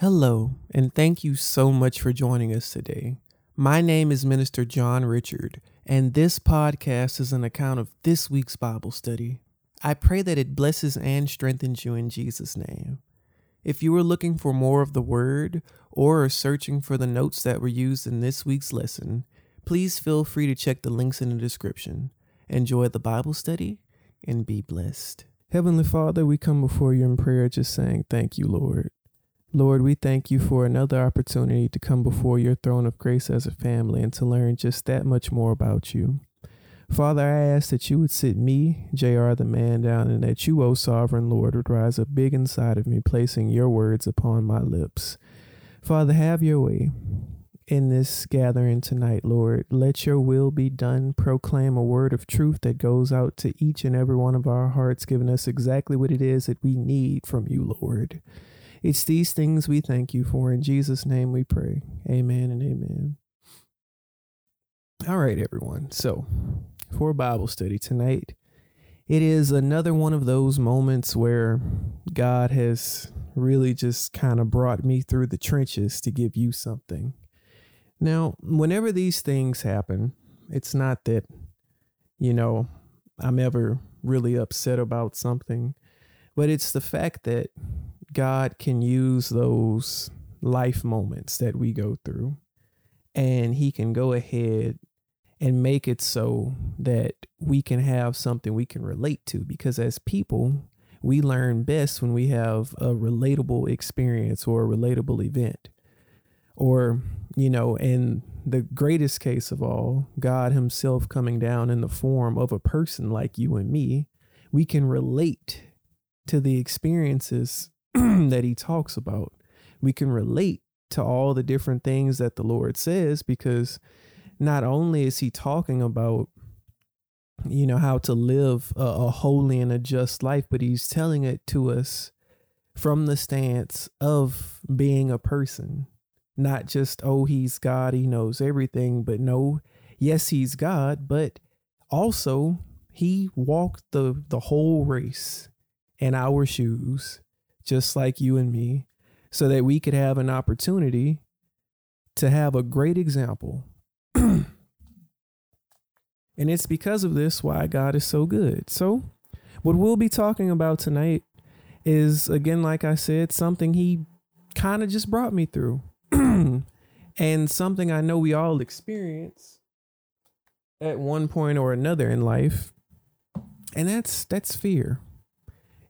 Hello, and thank you so much for joining us today. My name is Minister John Richard, and this podcast is an account of this week's Bible study. I pray that it blesses and strengthens you in Jesus' name. If you are looking for more of the Word or are searching for the notes that were used in this week's lesson, please feel free to check the links in the description. Enjoy the Bible study and be blessed. Heavenly Father, we come before you in prayer just saying thank you, Lord. Lord, we thank you for another opportunity to come before your throne of grace as a family and to learn just that much more about you. Father, I ask that you would sit me, JR the man, down and that you, O sovereign Lord, would rise up big inside of me, placing your words upon my lips. Father, have your way in this gathering tonight, Lord. Let your will be done. Proclaim a word of truth that goes out to each and every one of our hearts, giving us exactly what it is that we need from you, Lord. It's these things we thank you for. In Jesus' name we pray. Amen and amen. All right, everyone. So, for Bible study tonight, it is another one of those moments where God has really just kind of brought me through the trenches to give you something. Now, whenever these things happen, it's not that, you know, I'm ever really upset about something, but it's the fact that God can use those life moments that we go through and he can go ahead and make it so that we can have something we can relate to because as people we learn best when we have a relatable experience or a relatable event. Or you know in the greatest case of all god himself coming down in the form of a person like you and me we can relate to the experiences that he talks about. We can relate to all the different things that the Lord says because not only is he talking about you know how to live a, a, holy and a just life but he's telling it to us from the stance of being a person not just oh he's god he knows everything but no yes he's god but also he walked the the whole race in our shoes just like you and me, so that we could have an opportunity to have a great example. and it's because of this why God is so good. So, what we'll be talking about tonight is, again, like I said, something He kind of just brought me through. and something I know we all experience at one point or another in life. And that's that's fear.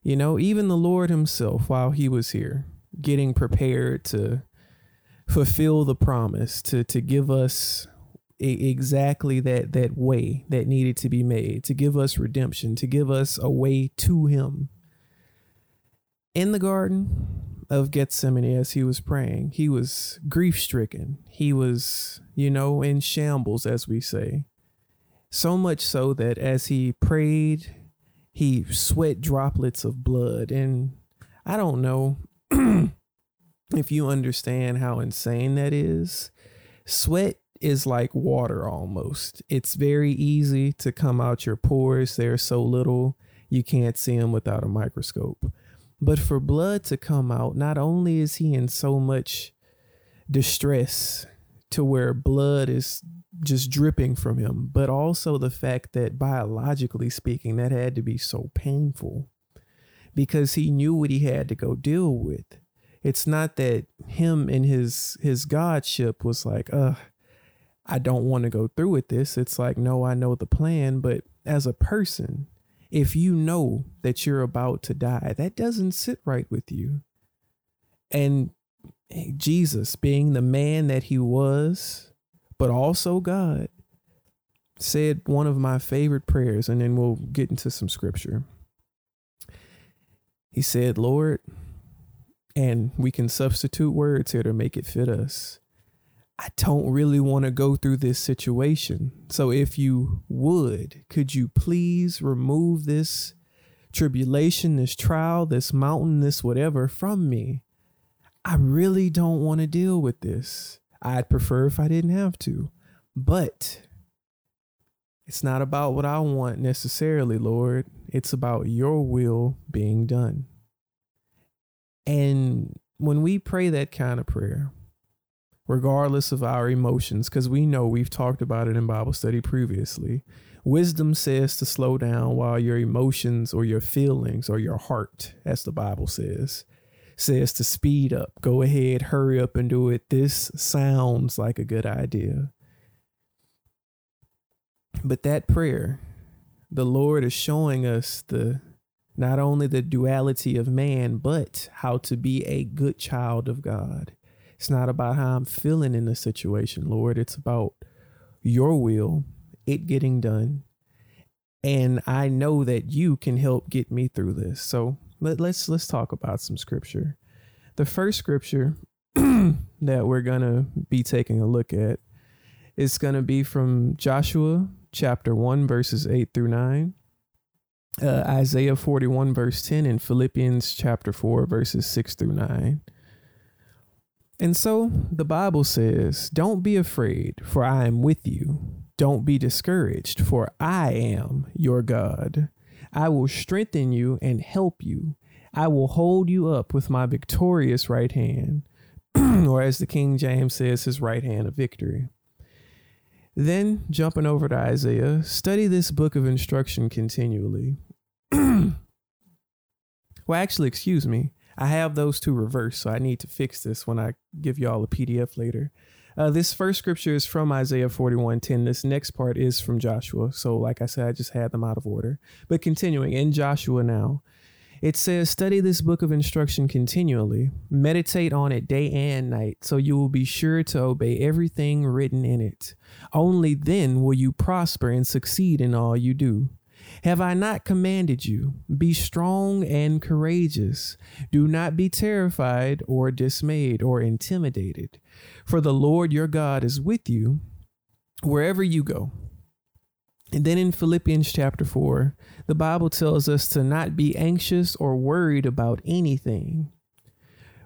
You know, even the Lord Himself, while He was here, getting prepared to fulfill the promise, to to give us exactly that that way that needed to be made, to give us redemption, to give us a way to Him. In the garden of Gethsemane, as He was praying, He was grief stricken. He was, you know, in shambles, as we say. So much so that as He prayed he sweat droplets of blood. And i don't know if you understand how insane that is. Sweat is like water almost. It's very easy to come out your pores. They're so little you can't see them without a microscope. But for blood to come out not only is he in so much distress to where blood is just dripping from him, but also the fact that biologically speaking, that had to be so painful because he knew what he had to go deal with. It's not that him and his his godship was like, uh, I don't want to go through with this. It's like, no, I know the plan, but as a person, if you know that you're about to die, that doesn't sit right with you. And Jesus, being the man that he was, but also God, said one of my favorite prayers, and then we'll get into some scripture. He said, Lord, and we can substitute words here to make it fit us. I don't really want to go through this situation. So if you would, could you please remove this tribulation, this trial, this mountain, this whatever from me? I really don't want to deal with this. I'd prefer if I didn't have to. But it's not about what I want necessarily, Lord. It's about your will being done. And when we pray that kind of prayer, regardless of our emotions, because we know we've talked about it in Bible study previously, wisdom says to slow down while your emotions or your feelings or your heart, as the Bible says, says to speed up. Go ahead, hurry up and do it. This sounds like a good idea. But that prayer, the Lord is showing us the not only the duality of man, but how to be a good child of God. It's not about how I'm feeling in the situation, Lord. It's about your will, it getting done. And I know that you can help get me through this. So let, let's let's talk about some scripture. The first scripture that we're gonna be taking a look at is gonna be from Joshua chapter one, verses eight through nine. Uh, Isaiah 41, verse 10, and Philippians chapter 4, verses 6 through 9. And so the Bible says, Don't be afraid, for I am with you. Don't be discouraged, for I am your God. I will strengthen you and help you. I will hold you up with my victorious right hand, or as the King James says, his right hand of victory. Then, jumping over to Isaiah, study this book of instruction continually. well, actually, excuse me. I have those two reversed, so I need to fix this when I give y'all a PDF later. Uh, this first scripture is from Isaiah 41:10. This next part is from Joshua. So, like I said, I just had them out of order. But continuing in Joshua now, it says, Study this book of instruction continually, meditate on it day and night, so you will be sure to obey everything written in it. Only then will you prosper and succeed in all you do. Have I not commanded you? Be strong and courageous. Do not be terrified or dismayed or intimidated, for the Lord your God is with you wherever you go. And then in Philippians chapter 4, the Bible tells us to not be anxious or worried about anything,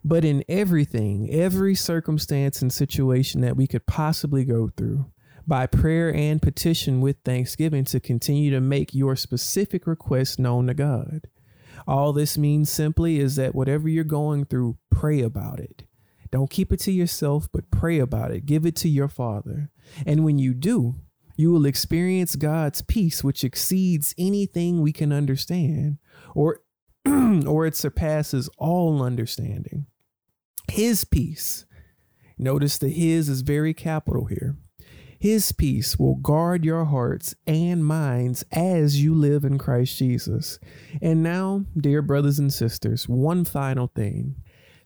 but in everything, every circumstance and situation that we could possibly go through, by prayer and petition with thanksgiving to continue to make your specific requests known to God. All this means simply is that whatever you're going through, pray about it. Don't keep it to yourself, but pray about it. Give it to your Father. And when you do, you will experience God's peace, which exceeds anything we can understand, or, or it surpasses all understanding. His peace. Notice the His is very capital here his peace will guard your hearts and minds as you live in Christ Jesus. And now, dear brothers and sisters, one final thing.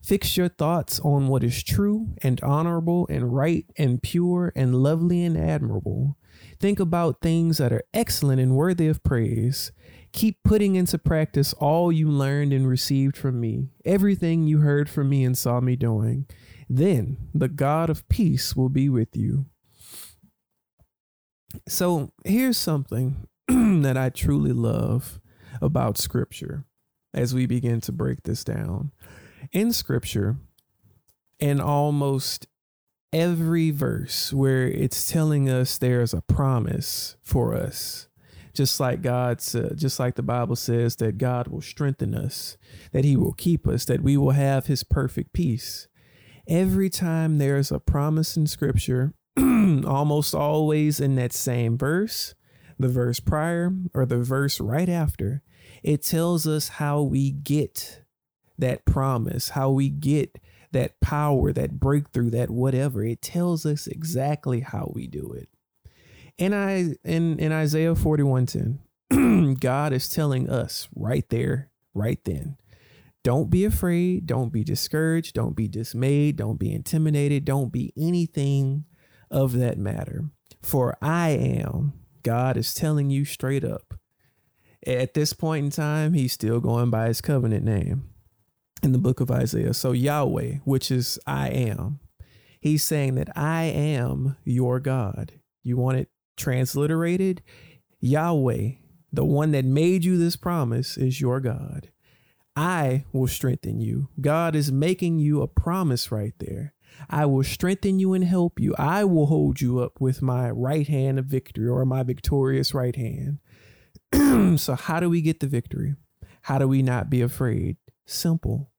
Fix your thoughts on what is true and honorable and right and pure and lovely and admirable. Think about things that are excellent and worthy of praise. Keep putting into practice all you learned and received from me, everything you heard from me and saw me doing. Then the God of peace will be with you. So here's something that I truly love about scripture as we begin to break this down. In scripture, in almost every verse where it's telling us there's a promise for us, just like God's, uh, just like the Bible says that God will strengthen us, that He will keep us, that we will have His perfect peace. Every time there's a promise in Scripture, almost always in that same verse, the verse prior, or the verse right after, it tells us how we get that promise, how we get that power, that breakthrough, that whatever. It tells us exactly how we do it. And I in, in Isaiah 41:10, God is telling us right there, right then. Don't be afraid, don't be discouraged, don't be dismayed, don't be intimidated, don't be anything of that matter. For I am, God is telling you straight up. At this point in time, he's still going by his covenant name in the book of Isaiah. So Yahweh, which is I am, he's saying that I am your God. You want it transliterated? Yahweh, the one that made you this promise, is your God. I will strengthen you. God is making you a promise right there. I will strengthen you and help you. I will hold you up with my right hand of victory or my victorious right hand. so, how do we get the victory? How do we not be afraid? Simple.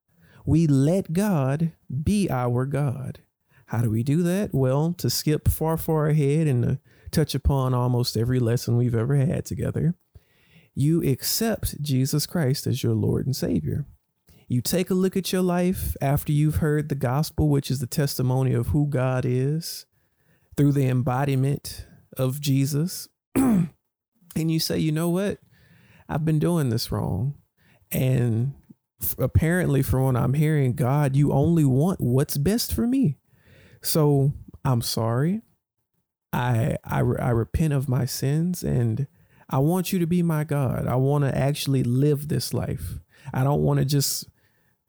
we let God be our God. How do we do that? Well, to skip far, far ahead and to touch upon almost every lesson we've ever had together, you accept Jesus Christ as your Lord and Savior. You take a look at your life after you've heard the gospel, which is the testimony of who God is through the embodiment of Jesus. and you say, you know what? I've been doing this wrong. And apparently, from what I'm hearing, God, you only want what's best for me. So I'm sorry. I, I, I repent of my sins and I want you to be my God. I want to actually live this life. I don't want to just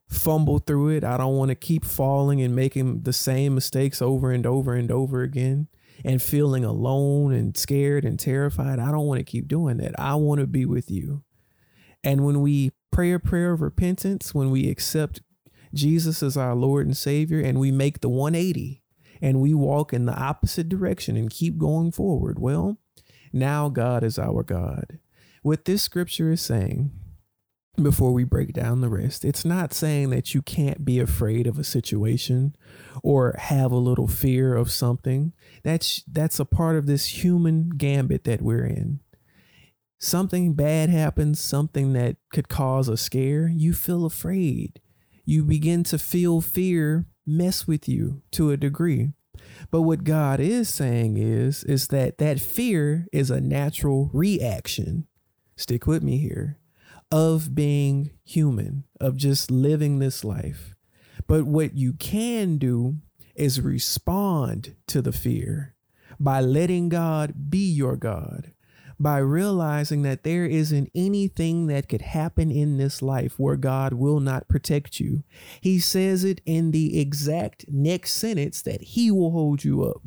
fumble through it. I don't want to keep falling and making the same mistakes over and over and over again and feeling alone and scared and terrified. I don't want to keep doing that. I want to be with you. And when we pray a prayer of repentance, when we accept Jesus as our Lord and Savior and we make the 180 and we walk in the opposite direction and keep going forward, well, now God is our God. What this scripture is saying before we break down the rest. It's not saying that you can't be afraid of a situation or have a little fear of something. That's that's a part of this human gambit that we're in. Something bad happens, something that could cause a scare, you feel afraid. You begin to feel fear mess with you to a degree. But what God is saying is is that that fear is a natural reaction. Stick with me here of being human, of just living this life. But what you can do is respond to the fear by letting God be your God, by realizing that there isn't anything that could happen in this life where God will not protect you. He says it in the exact next sentence that He will hold you up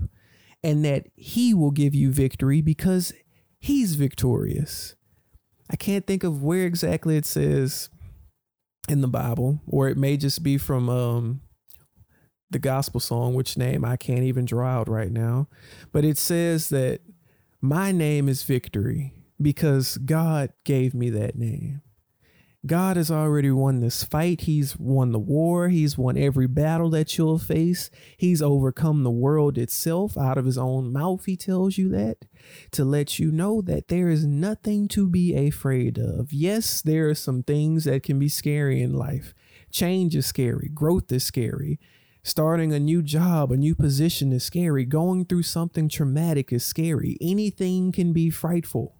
and that He will give you victory because He's victorious. I can't think of where exactly it says in the Bible, or it may just be from um, the gospel song, which name I can't even draw out right now. But it says that my name is victory because God gave me that name. God has already won this fight. He's won the war. He's won every battle that you'll face. He's overcome the world itself out of his own mouth. He tells you that to let you know that there is nothing to be afraid of. Yes, there are some things that can be scary in life. Change is scary, growth is scary. Starting a new job, a new position is scary. Going through something traumatic is scary. Anything can be frightful.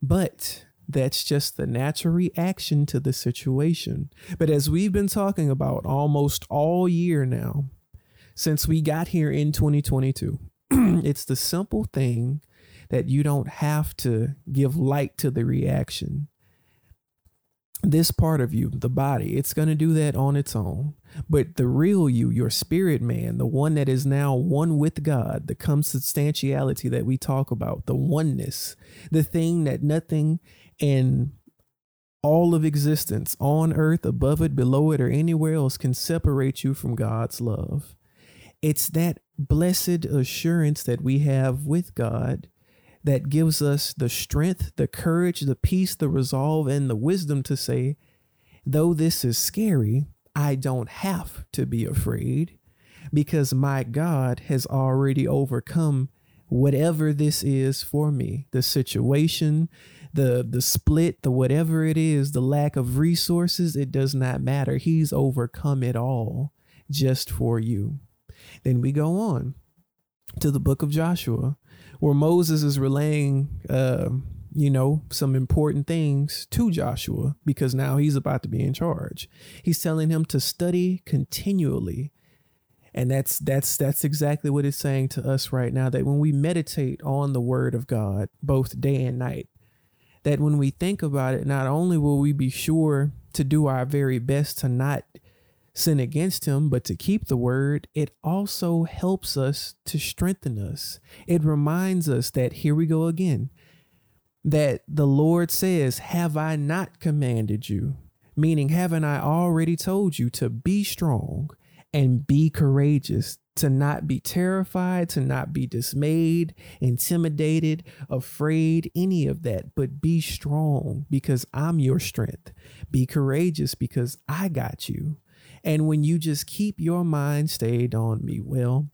But that's just the natural reaction to the situation. But as we've been talking about almost all year now, since we got here in 2022, it's the simple thing that you don't have to give light to the reaction this part of you, the body, it's going to do that on its own. But the real you, your spirit man, the one that is now one with God, the consubstantiality that we talk about, the oneness, the thing that nothing in all of existence on earth, above it, below it, or anywhere else can separate you from God's love. It's that blessed assurance that we have with God that gives us the strength, the courage, the peace, the resolve, and the wisdom to say, though this is scary, I don't have to be afraid because my God has already overcome whatever this is for me the situation the the split the whatever it is the lack of resources it does not matter he's overcome it all just for you then we go on to the book of Joshua where Moses is relaying, uh, you know, some important things to Joshua because now he's about to be in charge. He's telling him to study continually. And that's that's that's exactly what it's saying to us right now that when we meditate on the word of God both day and night, that when we think about it, not only will we be sure to do our very best to not sin against him, but to keep the word, it also helps us to strengthen us. It reminds us that here we go again, that the Lord says, Have I not commanded you? Meaning, haven't I already told you to be strong and be courageous, to not be terrified, to not be dismayed, intimidated, afraid, any of that, but be strong because I'm your strength. Be courageous because I got you. And when you just keep your mind stayed on me, well,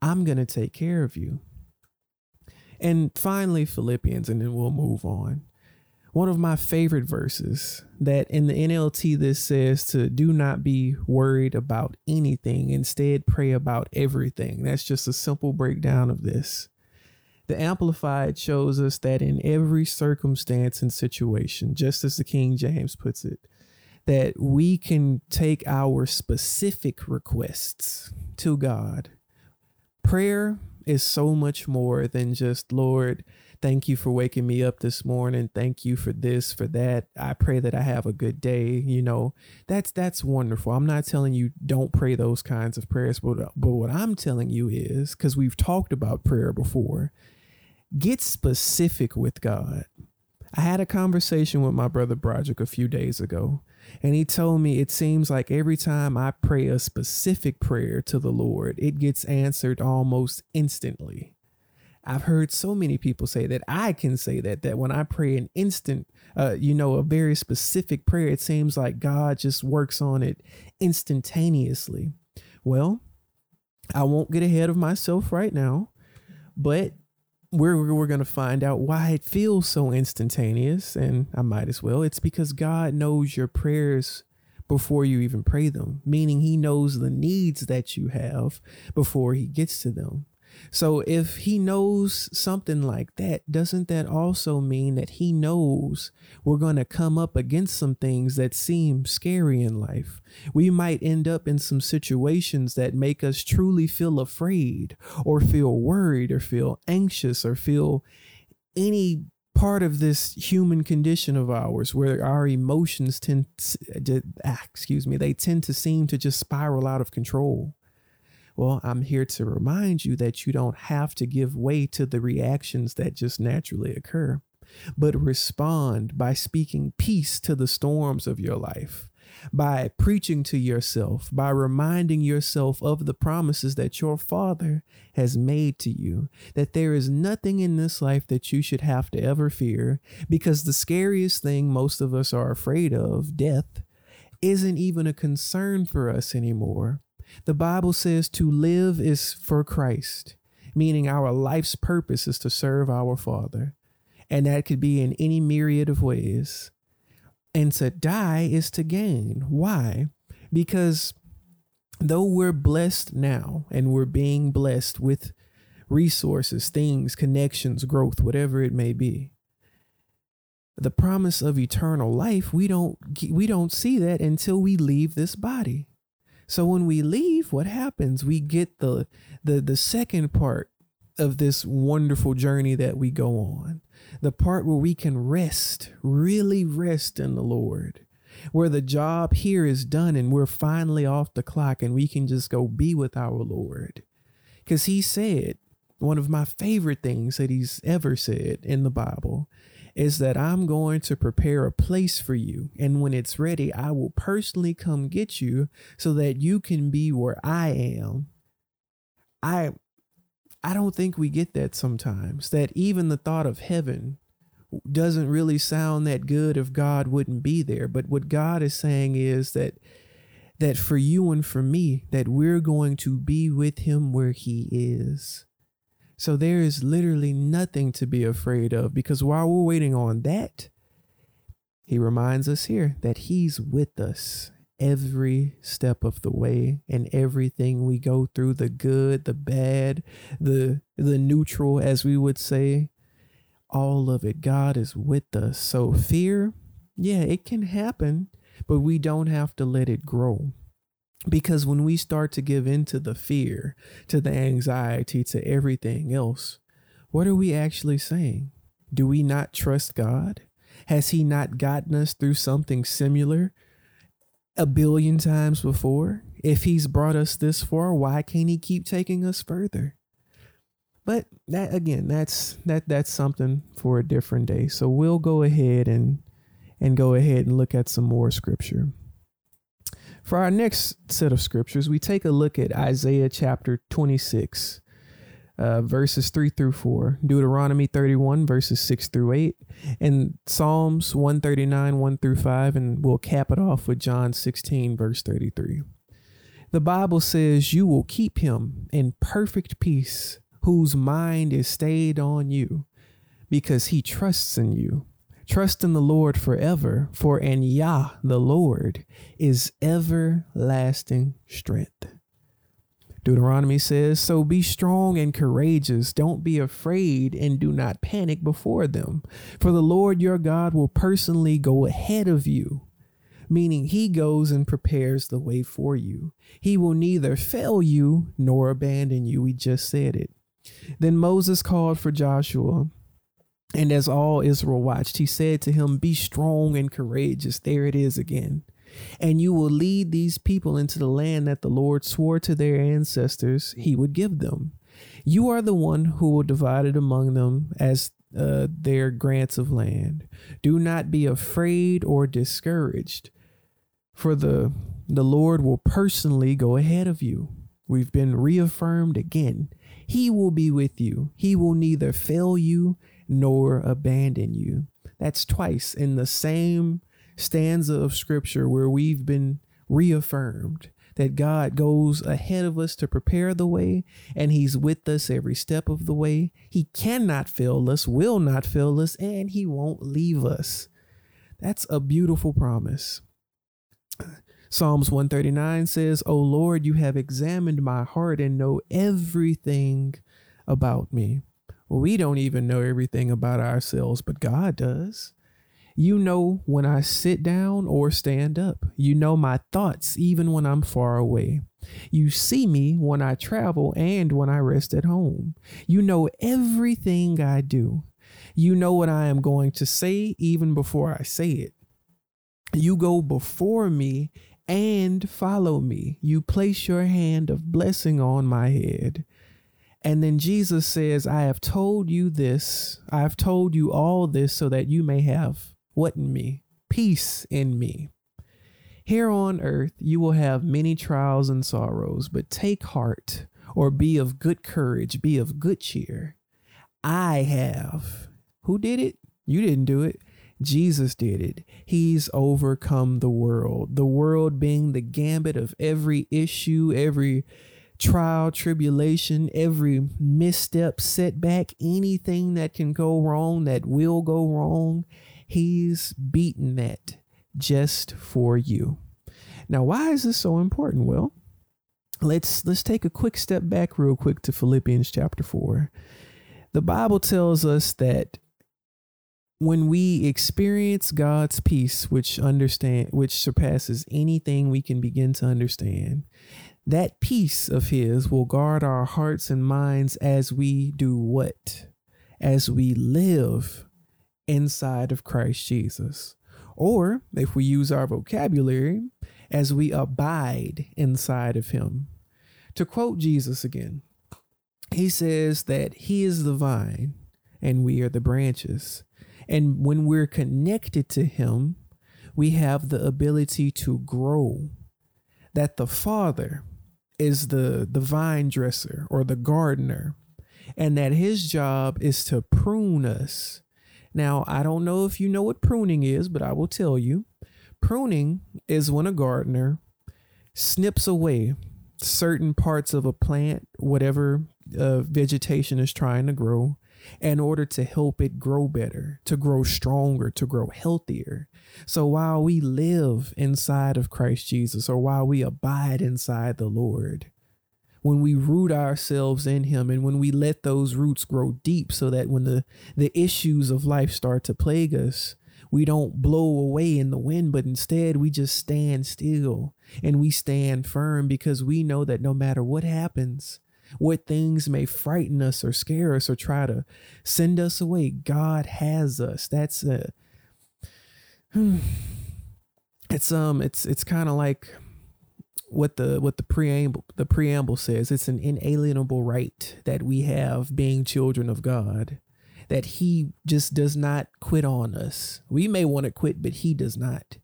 I'm going to take care of you. And finally, Philippians, and then we'll move on. One of my favorite verses that in the NLT this says to do not be worried about anything, instead pray about everything. That's just a simple breakdown of this. The Amplified shows us that in every circumstance and situation, just as the King James puts it, that we can take our specific requests to God. Prayer is so much more than just, Lord, thank you for waking me up this morning. Thank you for this, for that. I pray that I have a good day. You know, that's that's wonderful. I'm not telling you don't pray those kinds of prayers, but but what I'm telling you is because we've talked about prayer before, get specific with God. I had a conversation with my brother Broderick a few days ago, and he told me it seems like every time I pray a specific prayer to the Lord, it gets answered almost instantly. I've heard so many people say that I can say that that when I pray an instant, uh, you know, a very specific prayer, it seems like God just works on it instantaneously. Well, I won't get ahead of myself right now, but we're we're going to find out why it feels so instantaneous and I might as well it's because God knows your prayers before you even pray them meaning he knows the needs that you have before he gets to them so if he knows something like that, doesn't that also mean that he knows we're going to come up against some things that seem scary in life? We might end up in some situations that make us truly feel afraid or feel worried or feel anxious or feel any part of this human condition of ours where our emotions tend to, ah, excuse me, they tend to seem to just spiral out of control. Well, I'm here to remind you that you don't have to give way to the reactions that just naturally occur, but respond by speaking peace to the storms of your life, by preaching to yourself, by reminding yourself of the promises that your Father has made to you, that there is nothing in this life that you should have to ever fear, because the scariest thing most of us are afraid of, death, isn't even a concern for us anymore the Bible says to live is for Christ, meaning our life's purpose is to serve our Father. And that could be in any myriad of ways. And to die is to gain. Why? Because though we're blessed now and we're being blessed with resources, things, connections, growth, whatever it may be, the promise of eternal life, we don't we don't see that until we leave this body. So when we leave, what happens? We get the the the second part of this wonderful journey that we go on. The part where we can rest, really rest in the Lord. Where the job here is done and we're finally off the clock and we can just go be with our Lord. Cuz he said, one of my favorite things that he's ever said in the Bible is that I'm going to prepare a place for you. And when it's ready, I will personally come get you so that you can be where I am. I I don't think we get that sometimes. That even the thought of heaven doesn't really sound that good if God wouldn't be there. But what God is saying is that that for you and for me that we're going to be with him where he is. So there is literally nothing to be afraid of because while we're waiting on that, he reminds us here that he's with us every step of the way and everything we go through the good the bad the the neutral as we would say. All of it. God is with us. So fear yeah it can happen but we don't have to let it grow because when we start to give in to the fear, to the anxiety, to everything else, what are we actually saying? Do we not trust God? Has He not gotten us through something similar a billion times before? If He's brought us this far, why can't He keep taking us further? But that again, that's that that's something for a different day. So we'll go ahead and and go ahead and look at some more scripture. For our next set of scriptures, we take a look at Isaiah chapter 26, uh, verses 3 through 4, Deuteronomy 31, verses 6 through 8, and Psalms 139, 1 through 5, and we'll cap it off with John 16, verse 33. The Bible says you will keep him in perfect peace, whose mind is stayed on you, because he trusts in you. Trust in the Lord forever, for in Yah, the Lord, is everlasting strength. Deuteronomy says, So be strong and courageous. Don't be afraid and do not panic before them. For the Lord your God will personally go ahead of you meaning he goes and prepares the way for you. He will neither fail you nor abandon you. We just said it. Then Moses called for Joshua. And as all Israel watched, he said to him, Be strong and courageous. There it is again. And you will lead these people into the land that the Lord swore to their ancestors he would give them. You are the one who will divide it among them as uh, their grants of land. Do not be afraid or discouraged, for the the Lord will personally go ahead of you. We've been reaffirmed again. He will be with you. He will neither fail you nor abandon you. That's twice in the same stanza of scripture where we've been reaffirmed that God goes ahead of us to prepare the way and he's with us every step of the way. He cannot fail us, will not fail us, and he won't leave us. That's a beautiful promise. Psalms 139 says, O Lord, you have examined my heart and know everything about me. We don't even know everything about ourselves, but God does. You know when I sit down or stand up. You know my thoughts even when I'm far away. You see me when I travel and when I rest at home. You know everything I do. You know what I am going to say even before I say it. You go before me and follow me. You place your hand of blessing on my head. And then Jesus says, I have told you this, I have told you all this so that you may have what in me? Peace in me. Here on earth you will have many trials and sorrows, but take heart or be of good courage, be of good cheer. I have. Who did it? You didn't do it. Jesus did it. He's overcome the world. The world being the gambit of every issue, every trial, tribulation, every misstep, setback, anything that can go wrong, that will go wrong. He's beaten that just for you. Now, why is this so important? Well, let's let's take a quick step back real quick to Philippians chapter 4. The Bible tells us that when we experience God's peace, which understand which surpasses anything we can begin to understand, that peace of his will guard our hearts and minds as we do what? As we live inside of Christ Jesus. Or if we use our vocabulary, as we abide inside of him. To quote Jesus again, he says that he is the vine and we are the branches. And when we're connected to him, we have the ability to grow. That the Father is the, the vine dresser or the gardener, and that his job is to prune us now, I don't know if you know what pruning is, but I will tell you. Pruning is when a gardener snips away certain parts of a plant, whatever uh, vegetation is trying to grow, in order to help it grow better, to grow stronger, to grow healthier. So while we live inside of Christ Jesus, or while we abide inside the Lord, when we root ourselves in him and when we let those roots grow deep so that when the the issues of life start to plague us we don't blow away in the wind but instead we just stand still and we stand firm because we know that no matter what happens what things may frighten us or scare us or try to send us away god has us. That's a it's um it's it's kind of like what the what the preamble the preamble says it's an inalienable right that we have being children of God that he just does not quit on us. We may want to quit but he does not.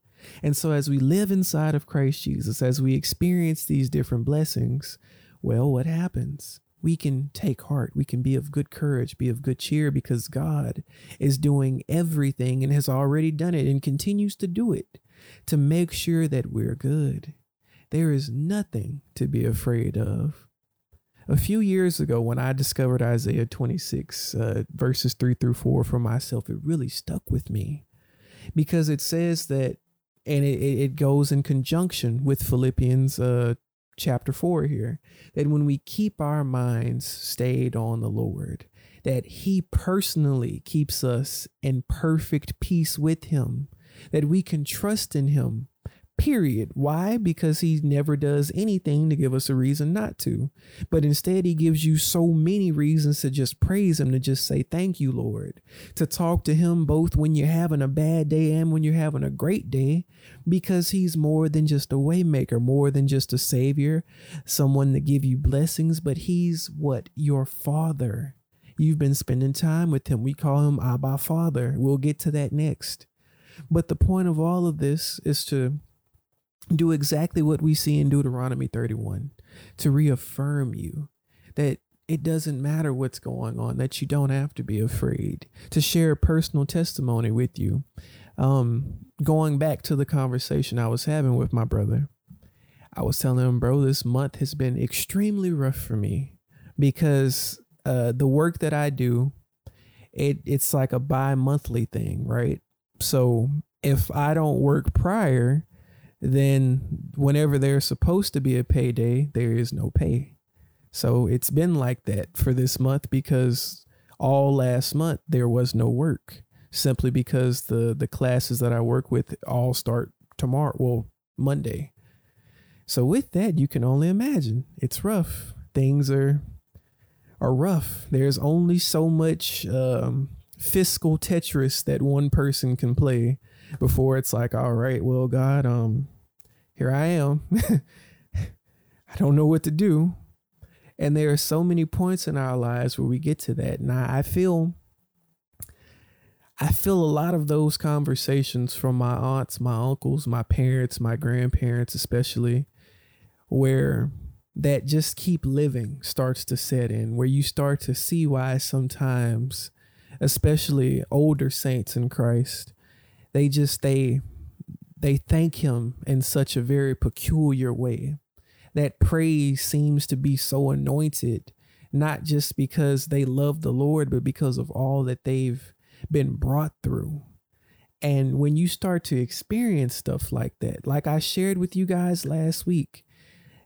And so as we live inside of Christ Jesus as we experience these different blessings, well what happens? We can take heart. We can be of good courage, be of good cheer because God is doing everything and has already done it and continues to do it to make sure that we're good There is nothing to be afraid of. A few years ago, when I discovered Isaiah 26, uh, verses 3 through 4 for myself, it really stuck with me because it says that, and it, it goes in conjunction with Philippians uh, chapter 4 here, that when we keep our minds stayed on the Lord, that He personally keeps us in perfect peace with Him, that we can trust in Him period. Why? Because he never does anything to give us a reason not to. But instead, he gives you so many reasons to just praise him, to just say, Thank you, Lord. To talk to him both when you're having a bad day and when you're having a great day, because he's more than just a waymaker, more than just a savior, someone to give you blessings, but he's what? Your father. You've been spending time with him. We call him Abba Father. We'll get to that next. But the point of all of this is to do exactly what we see in Deuteronomy 31 to reaffirm you that it doesn't matter what's going on, that you don't have to be afraid, to share personal testimony with you. Um, going back to the conversation I was having with my brother, I was telling him, bro, this month has been extremely rough for me because uh, the work that I do, it it's like a bi-monthly thing, right? So if I don't work prior, then whenever there's supposed to be a payday, there is no pay. So it's been like that for this month because all last month there was no work simply because the the classes that I work with all start tomorrow, well, Monday. So with that, you can only imagine it's rough. Things are are rough. There's only so much um, fiscal Tetris that one person can play before it's like, all right, well, God, um, here I am. I don't know what to do. And there are so many points in our lives where we get to that. And I, I feel I feel a lot of those conversations from my aunts, my uncles, my parents, my grandparents, especially, where that just keep living starts to set in, where you start to see why sometimes especially older saints in Christ, they just they they thank him in such a very peculiar way. That praise seems to be so anointed, not just because they love the Lord, but because of all that they've been brought through. And when you start to experience stuff like that, like I shared with you guys last week,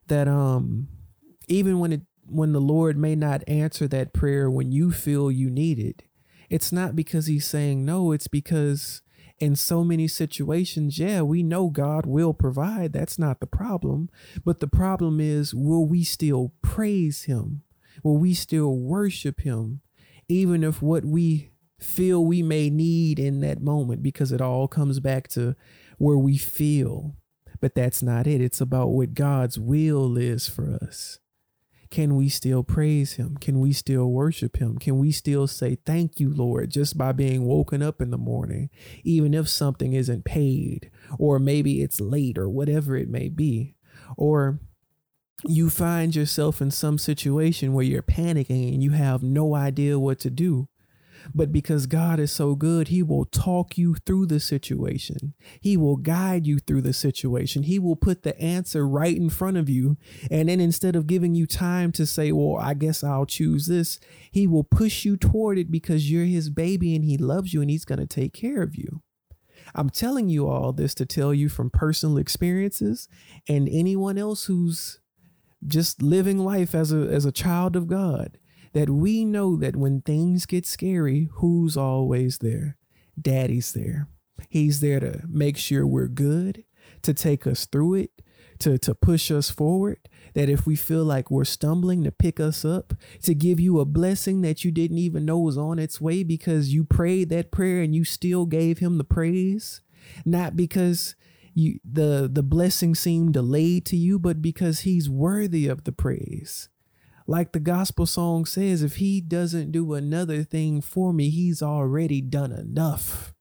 that um even when it when the Lord may not answer that prayer when you feel you need it, it's not because he's saying no, it's because in so many situations, yeah, we know God will provide. That's not the problem. But the problem is, will we still praise him? Will we still worship him? Even if what we feel we may need in that moment, because it all comes back to where we feel. But that's not it. It's about what God's will is for us can we still praise him? Can we still worship him? Can we still say thank you, Lord, just by being woken up in the morning, even if something isn't paid, or maybe it's late, or whatever it may be? Or you find yourself in some situation where you're panicking and you have no idea what to do. But because God is so good, He will talk you through the situation. He will guide you through the situation. He will put the answer right in front of you. And then instead of giving you time to say, well, I guess I'll choose this, He will push you toward it because you're His baby and He loves you and He's going to take care of you. I'm telling you all this to tell you from personal experiences and anyone else who's just living life as a as a child of God that we know that when things get scary, who's always there? Daddy's there. He's there to make sure we're good, to take us through it, to, to push us forward. That if we feel like we're stumbling, to pick us up, to give you a blessing that you didn't even know was on its way because you prayed that prayer and you still gave him the praise. Not because you the the blessing seemed delayed to you, but because he's worthy of the praise. Like the gospel song says, if he doesn't do another thing for me, he's already done enough.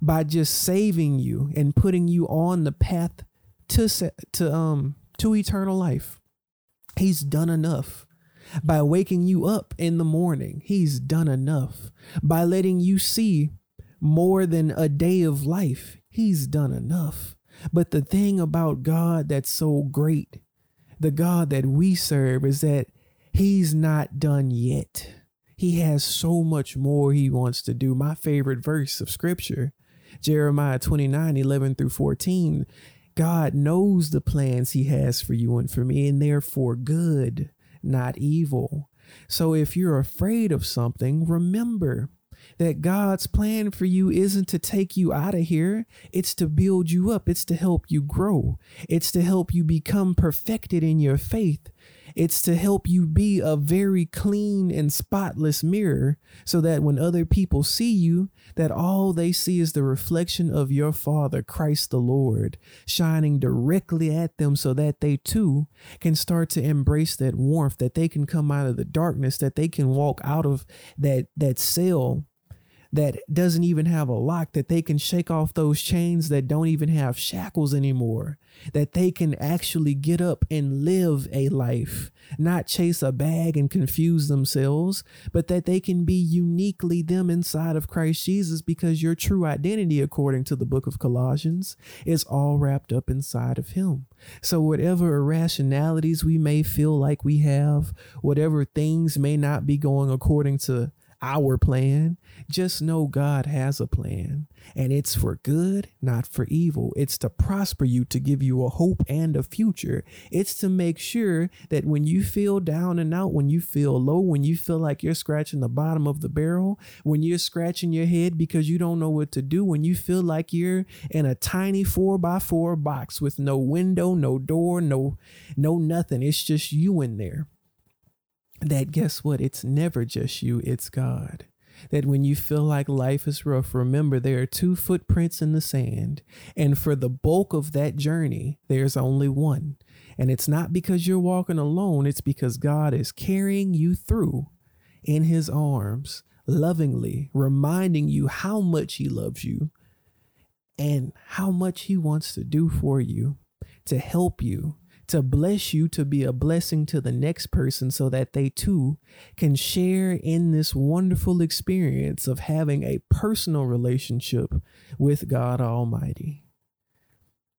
By just saving you and putting you on the path to to um to eternal life. He's done enough. By waking you up in the morning, he's done enough. By letting you see more than a day of life, he's done enough But the thing about God that's so great, the God that we serve, is that He's not done yet. He has so much more He wants to do. My favorite verse of scripture, Jeremiah 29 11 through 14. God knows the plans He has for you and for me, and they're for good, not evil. So if you're afraid of something, remember that God's plan for you isn't to take you out of here. It's to build you up. It's to help you grow. It's to help you become perfected in your faith. It's to help you be a very clean and spotless mirror so that when other people see you, that all they see is the reflection of your Father, Christ the Lord, shining directly at them so that they too can start to embrace that warmth, that they can come out of the darkness, that they can walk out of that that cell that doesn't even have a lock, that they can shake off those chains that don't even have shackles anymore, that they can actually get up and live a life, not chase a bag and confuse themselves, but that they can be uniquely them inside of Christ Jesus because your true identity, according to the book of Colossians, is all wrapped up inside of Him. So, whatever irrationalities we may feel like we have, whatever things may not be going according to our plan. Just know God has a plan, and it's for good, not for evil. It's to prosper you, to give you a hope and a future. It's to make sure that when you feel down and out, when you feel low, when you feel like you're scratching the bottom of the barrel, when you're scratching your head because you don't know what to do, when you feel like you're in a tiny four by four box with no window, no door, no, no nothing. It's just you in there that guess what? It's never just you, it's God. That when you feel like life is rough, remember there are two footprints in the sand. And for the bulk of that journey, there's only one. And it's not because you're walking alone, it's because God is carrying you through in his arms, lovingly, reminding you how much he loves you and how much he wants to do for you to help you to bless you to be a blessing to the next person so that they too can share in this wonderful experience of having a personal relationship with God Almighty.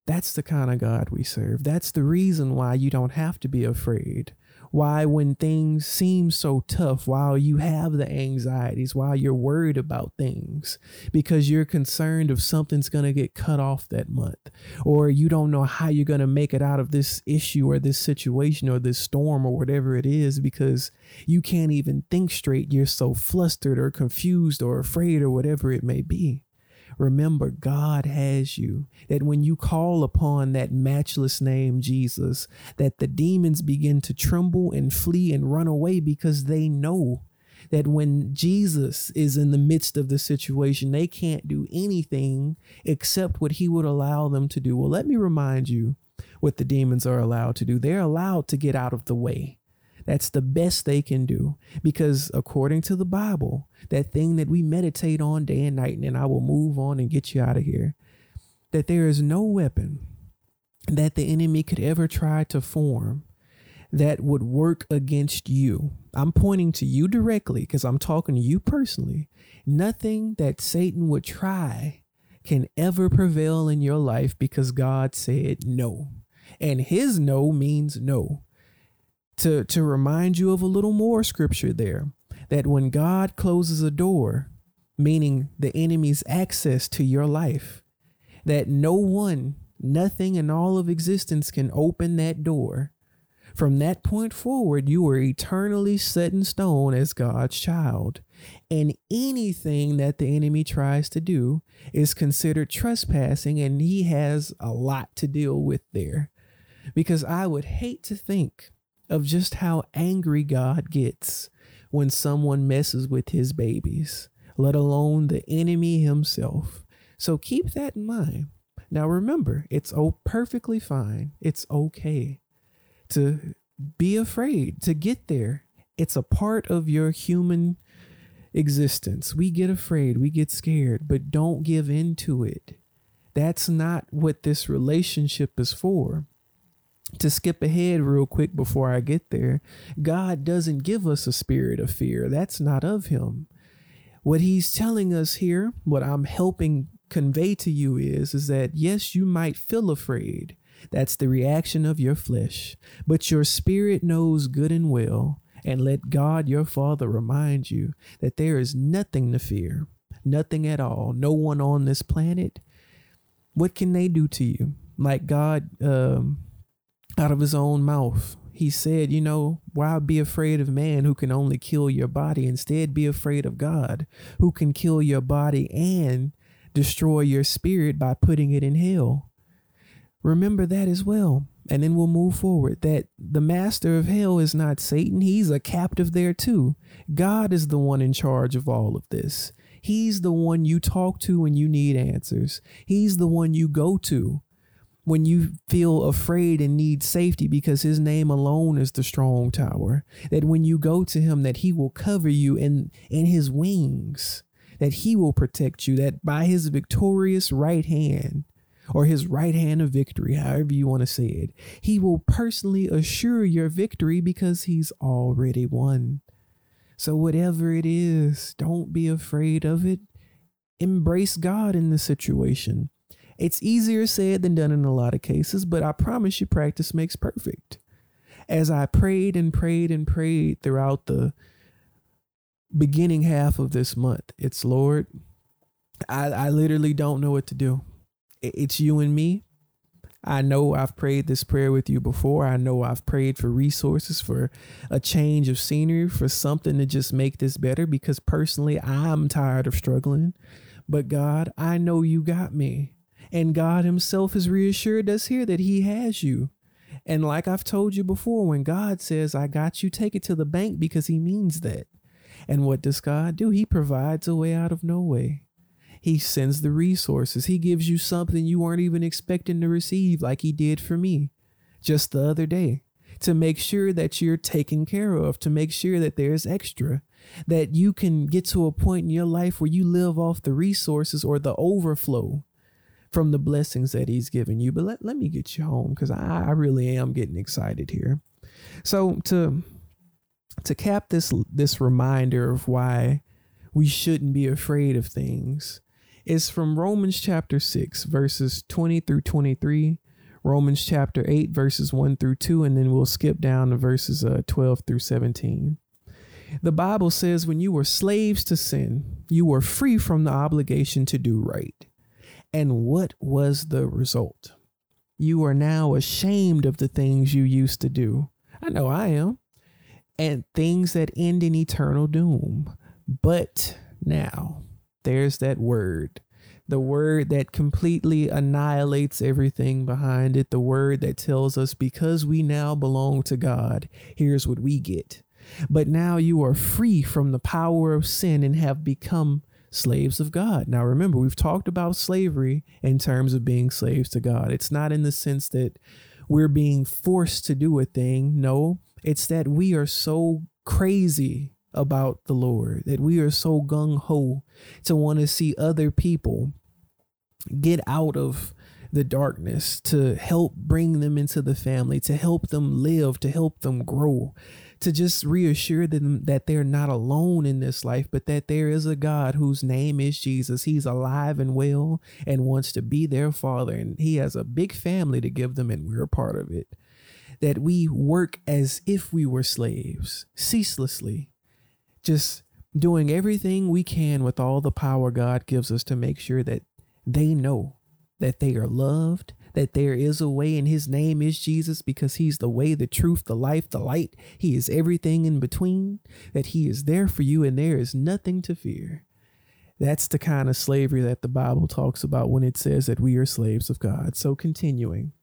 That's the kind of God we serve. That's the reason why you don't have to be afraid why, when things seem so tough, while you have the anxieties, while you're worried about things because you're concerned if something's going to get cut off that month, or you don't know how you're going to make it out of this issue or this situation or this storm or whatever it is because you can't even think straight. You're so flustered or confused or afraid or whatever it may be. Remember, God has you. That when you call upon that matchless name, Jesus, that the demons begin to tremble and flee and run away because they know that when Jesus is in the midst of the situation, they can't do anything except what he would allow them to do. Well, let me remind you what the demons are allowed to do. They're allowed to get out of the way. That's the best they can do because, according to the Bible, that thing that we meditate on day and night, and then I will move on and get you out of here, that there is no weapon that the enemy could ever try to form that would work against you. I'm pointing to you directly because I'm talking to you personally. Nothing that Satan would try can ever prevail in your life because God said no. And his no means no to to remind you of a little more scripture there that when God closes a door, meaning the enemy's access to your life, that no one, nothing in all of existence can open that door. From that point forward, you are eternally set in stone as God's child. And anything that the enemy tries to do is considered trespassing, and he has a lot to deal with there. Because I would hate to think of just how angry God gets when someone messes with his babies, let alone the enemy himself. So keep that in mind. Now remember, it's oh perfectly fine. It's okay to be afraid to get there. It's a part of your human existence. We get afraid, we get scared, but don't give in to it. That's not what this relationship is for to skip ahead real quick before I get there, God doesn't give us a spirit of fear. That's not of Him. What He's telling us here, what I'm helping convey to you is is that yes, you might feel afraid. That's the reaction of your flesh, but your spirit knows good and well. And let God your Father remind you that there is nothing to fear, nothing at all, no one on this planet. What can they do to you? Like God, um, out of his own mouth, he said, you know, why be afraid of man who can only kill your body? Instead, be afraid of God who can kill your body and destroy your spirit by putting it in hell. Remember that as well. And then we'll move forward that the master of hell is not Satan. He's a captive there too. God is the one in charge of all of this. He's the one you talk to when you need answers. He's the one you go to when you feel afraid and need safety because his name alone is the strong tower that when you go to him that he will cover you in in his wings that he will protect you that by his victorious right hand or his right hand of victory however you want to say it he will personally assure your victory because he's already won. So whatever it is don't be afraid of it. Embrace god in the situation it's easier said than done in a lot of cases, but I promise you, practice makes perfect. As I prayed and prayed and prayed throughout the beginning half of this month, it's Lord, I, I literally don't know what to do. It's you and me. I know I've prayed this prayer with you before. I know I've prayed for resources, for a change of scenery, for something to just make this better because personally I'm tired of struggling. But God, I know you got me. And God Himself has reassured us here that He has you. And like I've told you before, when God says, I got you, take it to the bank because He means that. And what does God do? He provides a way out of no way. He sends the resources. He gives you something you weren't even expecting to receive, like He did for me just the other day, to make sure that you're taken care of, to make sure that there's extra, that you can get to a point in your life where you live off the resources or the overflow from the blessings that he's given you. But let, let me get you home because I, I really am getting excited here. So to to cap this this reminder of why we shouldn't be afraid of things is from Romans chapter 6 verses 20 through 23, Romans chapter 8 verses 1 through 2 and then we'll skip down to verses uh, 12 through 17. The Bible says when you were slaves to sin, you were free from the obligation to do right. And what was the result? You are now ashamed of the things you used to do. I know I am. And things that end in eternal doom. But now, there's that word. The word that completely annihilates everything behind it. The word that tells us because we now belong to God, here's what we get. But now you are free from the power of sin and have become slaves of God. Now, remember, we've talked about slavery in terms of being slaves to God. It's not in the sense that we're being forced to do a thing. No, it's that we are so crazy about the Lord, that we are so gung ho to want to see other people get out of the darkness, to help bring them into the family, to help them live, to help them grow, to just reassure them that they're not alone in this life, but that there is a God whose name is Jesus. He's alive and well and wants to be their father, and He has a big family to give them, and we're a part of it. That we work as if we were slaves, ceaselessly, just doing everything we can with all the power God gives us to make sure that they know that they are loved, that there is a way and his name is Jesus because he's the way, the truth, the life, the light. He is everything in between, that he is there for you and there is nothing to fear. That's the kind of slavery that the Bible talks about when it says that we are slaves of God. So, continuing.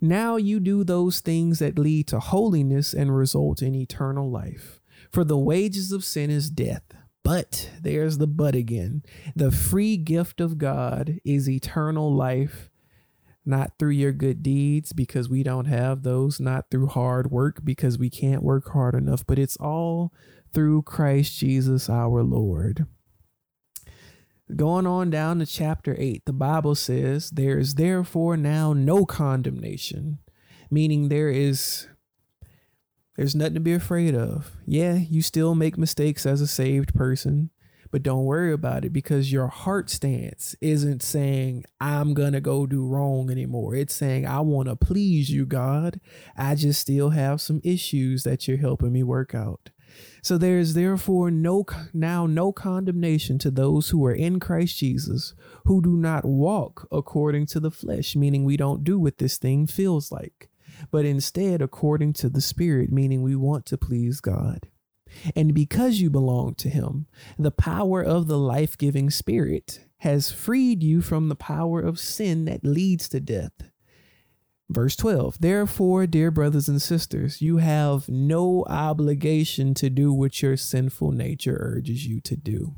Now you do those things that lead to holiness and result in eternal life. For the wages of sin is death. But there's the but again. The free gift of God is eternal life not through your good deeds because we don't have those, not through hard work because we can't work hard enough, but it's all through Christ Jesus our Lord. Going on down to chapter 8, the Bible says, There is therefore now no condemnation, meaning there is there's nothing to be afraid of. Yeah, you still make mistakes as a saved person, But don't worry about it because your heart stance isn't saying, I'm going to go do wrong anymore. It's saying, I want to please you, God. I just still have some issues that you're helping me work out. So there is therefore no now no condemnation to those who are in Christ Jesus, who do not walk according to the flesh, meaning we don't do what this thing feels like, but instead according to the Spirit, meaning we want to please God. And because you belong to Him, the power of the life giving Spirit has freed you from the power of sin that leads to death. Verse 12, therefore, dear brothers and sisters, you have no obligation to do what your sinful nature urges you to do.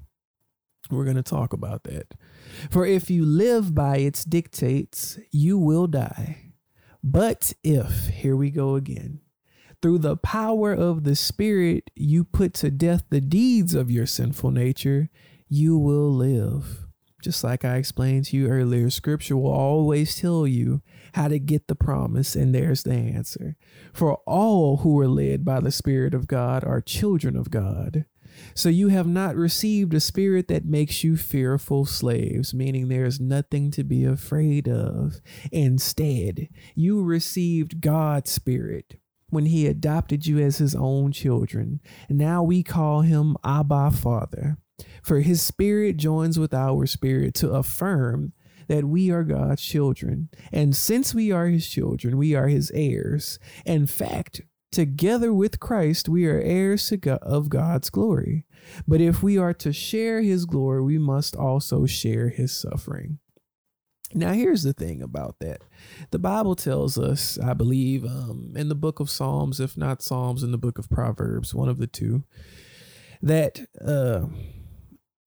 We're going to talk about that. For if you live by its dictates, you will die. But if, here we go again, through the power of the Spirit, you put to death the deeds of your sinful nature, you will live. Just like I explained to you earlier, scripture will always tell you how to get the promise, and there's the answer. For all who are led by the Spirit of God are children of God. So you have not received a spirit that makes you fearful slaves, meaning there is nothing to be afraid of. Instead, you received God's spirit when he adopted you as his own children. Now we call him Abba Father. For his spirit joins with our spirit to affirm that we are God's children. And since we are his children, we are his heirs. In fact, together with Christ, we are heirs of God's glory. But if we are to share his glory, we must also share his suffering. Now, here's the thing about that. The Bible tells us, I believe, um, in the book of Psalms, if not Psalms, in the book of Proverbs, one of the two, that, uh,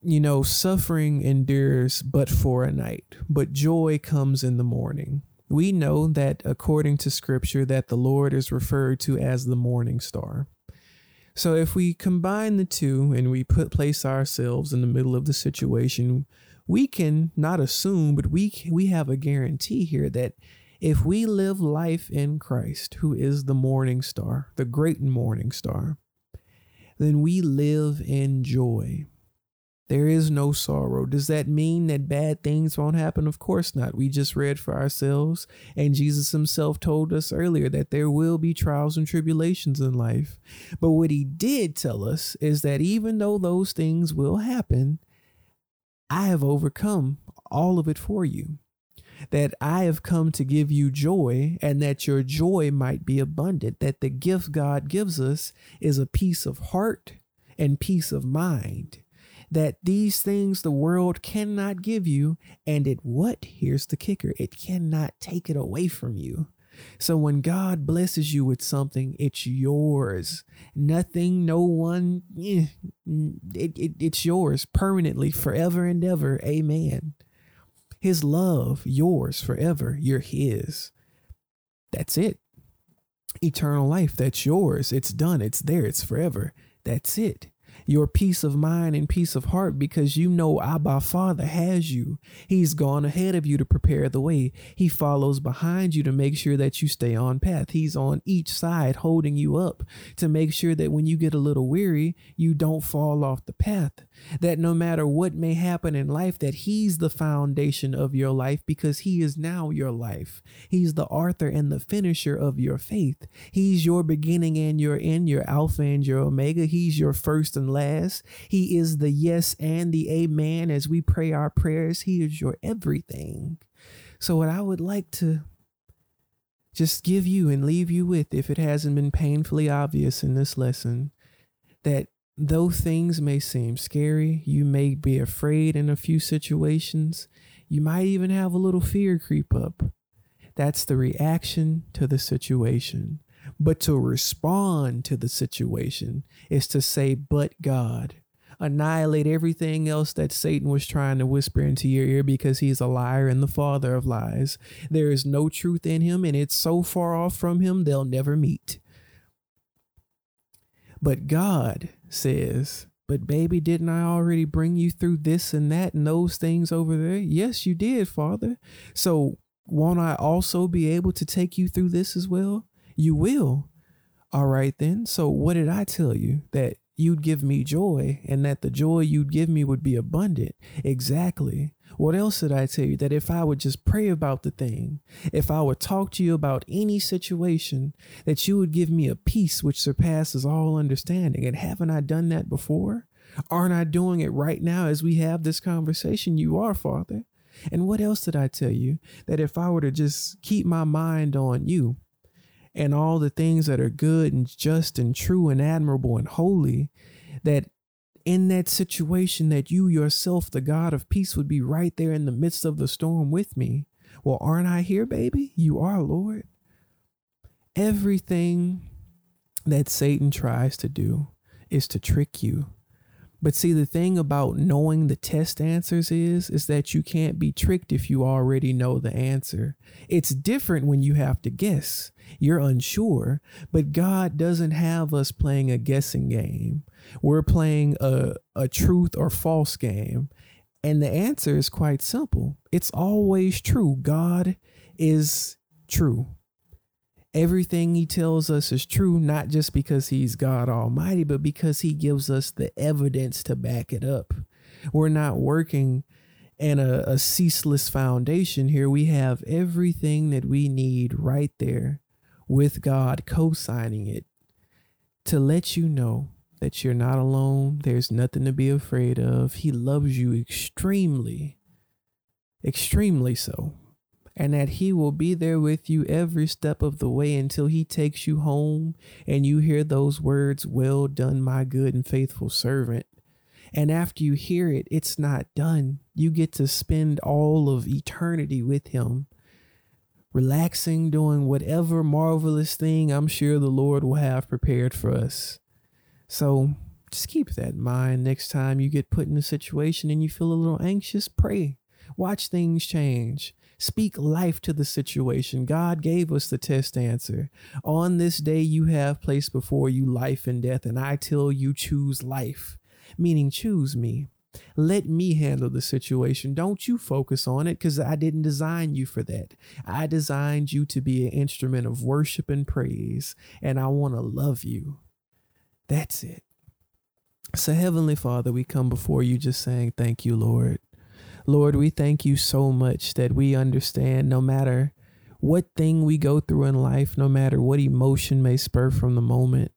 you know, suffering endures but for a night, but joy comes in the morning. We know that according to scripture that the Lord is referred to as the morning star. So if we combine the two and we put place ourselves in the middle of the situation, we can not assume, but we we have a guarantee here that if we live life in Christ, who is the morning star, the great morning star, then we live in joy. There is no sorrow. Does that mean that bad things won't happen? Of course not. We just read for ourselves, and Jesus himself told us earlier that there will be trials and tribulations in life. But what he did tell us is that even though those things will happen, I have overcome all of it for you. That I have come to give you joy, and that your joy might be abundant. That the gift God gives us is a peace of heart and peace of mind. That these things the world cannot give you, and it what? Here's the kicker it cannot take it away from you. So when God blesses you with something, it's yours. Nothing, no one, eh, it, it, it's yours permanently, forever and ever. Amen. His love, yours forever. You're His. That's it. Eternal life, that's yours. It's done. It's there. It's forever. That's it your peace of mind and peace of heart because you know Abba Father has you. He's gone ahead of you to prepare the way. He follows behind you to make sure that you stay on path. He's on each side holding you up to make sure that when you get a little weary, you don't fall off the path. That no matter what may happen in life, that He's the foundation of your life because He is now your life. He's the author and the finisher of your faith. He's your beginning and your end, your Alpha and your Omega. He's your first and last. He is the yes and the amen as we pray our prayers. He is your everything. So, what I would like to just give you and leave you with, if it hasn't been painfully obvious in this lesson, that though things may seem scary, you may be afraid in a few situations, you might even have a little fear creep up. That's the reaction to the situation. But to respond to the situation is to say, but God. Annihilate everything else that Satan was trying to whisper into your ear because he's a liar and the father of lies. There is no truth in him, and it's so far off from him, they'll never meet. But God says, But baby, didn't I already bring you through this and that and those things over there? Yes, you did, Father. So won't I also be able to take you through this as well? You will. All right, then. So, what did I tell you? That you'd give me joy and that the joy you'd give me would be abundant. Exactly. What else did I tell you? That if I would just pray about the thing, if I would talk to you about any situation, that you would give me a peace which surpasses all understanding. And haven't I done that before? Aren't I doing it right now as we have this conversation? You are, Father. And what else did I tell you? That if I were to just keep my mind on you and all the things that are good and just and true and admirable and holy, that in that situation that you yourself, the God of peace, would be right there in the midst of the storm with me. Well, aren't I here, baby? You are, Lord. Everything that Satan tries to do is to trick you but see, the thing about knowing the test answers is, is that you can't be tricked if you already know the answer. It's different when you have to guess. You're unsure, but God doesn't have us playing a guessing game. We're playing a, a truth or false game. And the answer is quite simple. It's always true. God is true everything he tells us is true, not just because he's God Almighty, but because he gives us the evidence to back it up. We're not working in a, a ceaseless foundation here. We have everything that we need right there with God co signing it to let you know that you're not alone. There's nothing to be afraid of. He loves you extremely, extremely so and that He will be there with you every step of the way until He takes you home and you hear those words, Well done, my good and faithful servant. And after you hear it, it's not done. You get to spend all of eternity with Him, relaxing, doing whatever marvelous thing I'm sure the Lord will have prepared for us. So just keep that in mind next time you get put in a situation and you feel a little anxious. Pray, watch things change. Speak life to the situation. God gave us the test answer. On this day, you have placed before you life and death, and I tell you, choose life, meaning choose me. Let me handle the situation. Don't you focus on it because I didn't design you for that. I designed you to be an instrument of worship and praise, and I want to love you. That's it. So, Heavenly Father, we come before you just saying, Thank you, Lord. Lord, we thank you so much that we understand no matter what thing we go through in life, no matter what emotion may spur from the moment,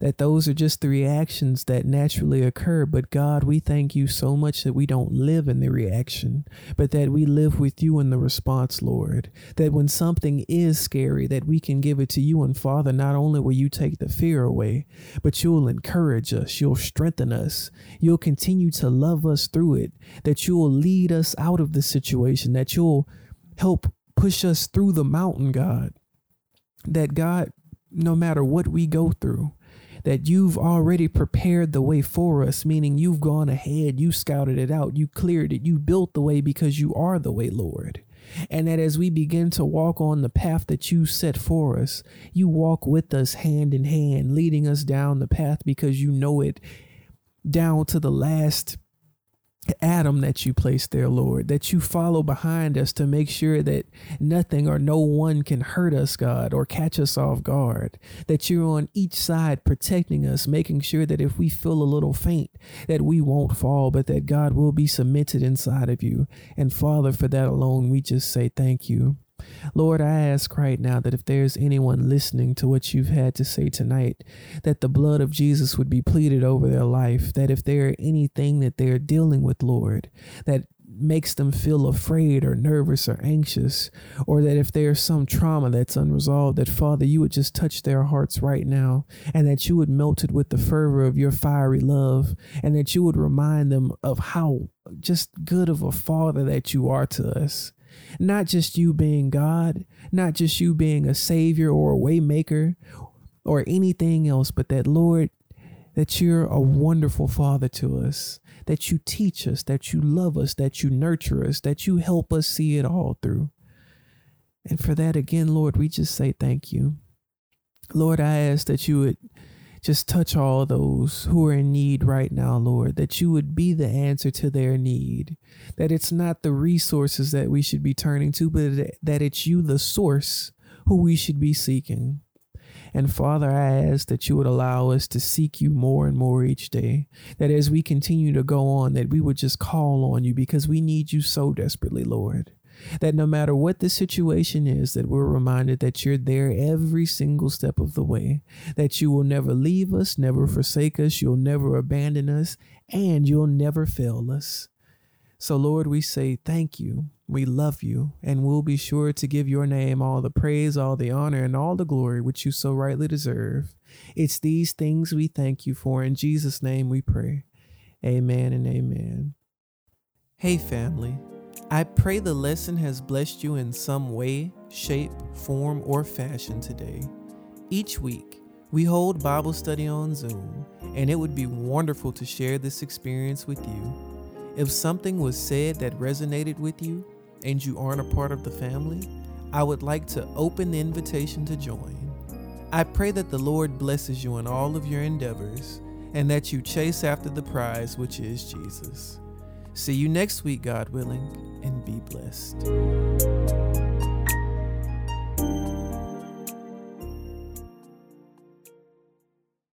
that those are just the reactions that naturally occur. But God, we thank you so much that we don't live in the reaction, but that we live with you in the response, Lord. That when something is scary, that we can give it to you. And Father, not only will you take the fear away, but you'll encourage us, you'll strengthen us, you'll continue to love us through it, that you'll lead us out of the situation, that you'll help push us through the mountain, God. That God, no matter what we go through, that you've already prepared the way for us, meaning you've gone ahead, you scouted it out, you cleared it, you built the way because you are the way, Lord. And that as we begin to walk on the path that you set for us, you walk with us hand in hand, leading us down the path because you know it down to the last atom that you placed there, Lord, that you follow behind us to make sure that nothing or no one can hurt us, God, or catch us off guard. That you're on each side protecting us, making sure that if we feel a little faint, that we won't fall, but that God will be cemented inside of you. And Father, for that alone, we just say thank you. Lord, I ask right now that if there's anyone listening to what you've had to say tonight, that the blood of Jesus would be pleaded over their life, that if there are anything that they're dealing with, Lord, that makes them feel afraid or nervous or anxious, or that if there's some trauma that's unresolved, that Father, you would just touch their hearts right now, and that you would melt it with the fervor of your fiery love, and that you would remind them of how just good of a Father that you are to us. Not just you being God, not just you being a savior or a waymaker or anything else, but that Lord, that you're a wonderful father to us, that you teach us, that you love us, that you nurture us, that you help us see it all through. And for that, again, Lord, we just say thank you. Lord, I ask that you would just touch all those who are in need right now, Lord, that you would be the answer to their need. That it's not the resources that we should be turning to, but that it's you, the source, who we should be seeking. And Father, I ask that you would allow us to seek you more and more each day. That as we continue to go on, that we would just call on you because we need you so desperately, Lord. That no matter what the situation is, that we're reminded that you're there every single step of the way, that you will never leave us, never forsake us, you'll never abandon us, and you'll never fail us. So, Lord, we say thank you. We love you, and we'll be sure to give your name all the praise, all the honor, and all the glory which you so rightly deserve. It's these things we thank you for. In Jesus' name we pray. Amen and amen. Hey, family. I pray the lesson has blessed you in some way, shape, form, or fashion today. Each week, we hold Bible study on Zoom, and it would be wonderful to share this experience with you. If something was said that resonated with you and you aren't a part of the family, I would like to open the invitation to join. I pray that the Lord blesses you in all of your endeavors and that you chase after the prize, which is Jesus. See you next week, God willing, and be blessed.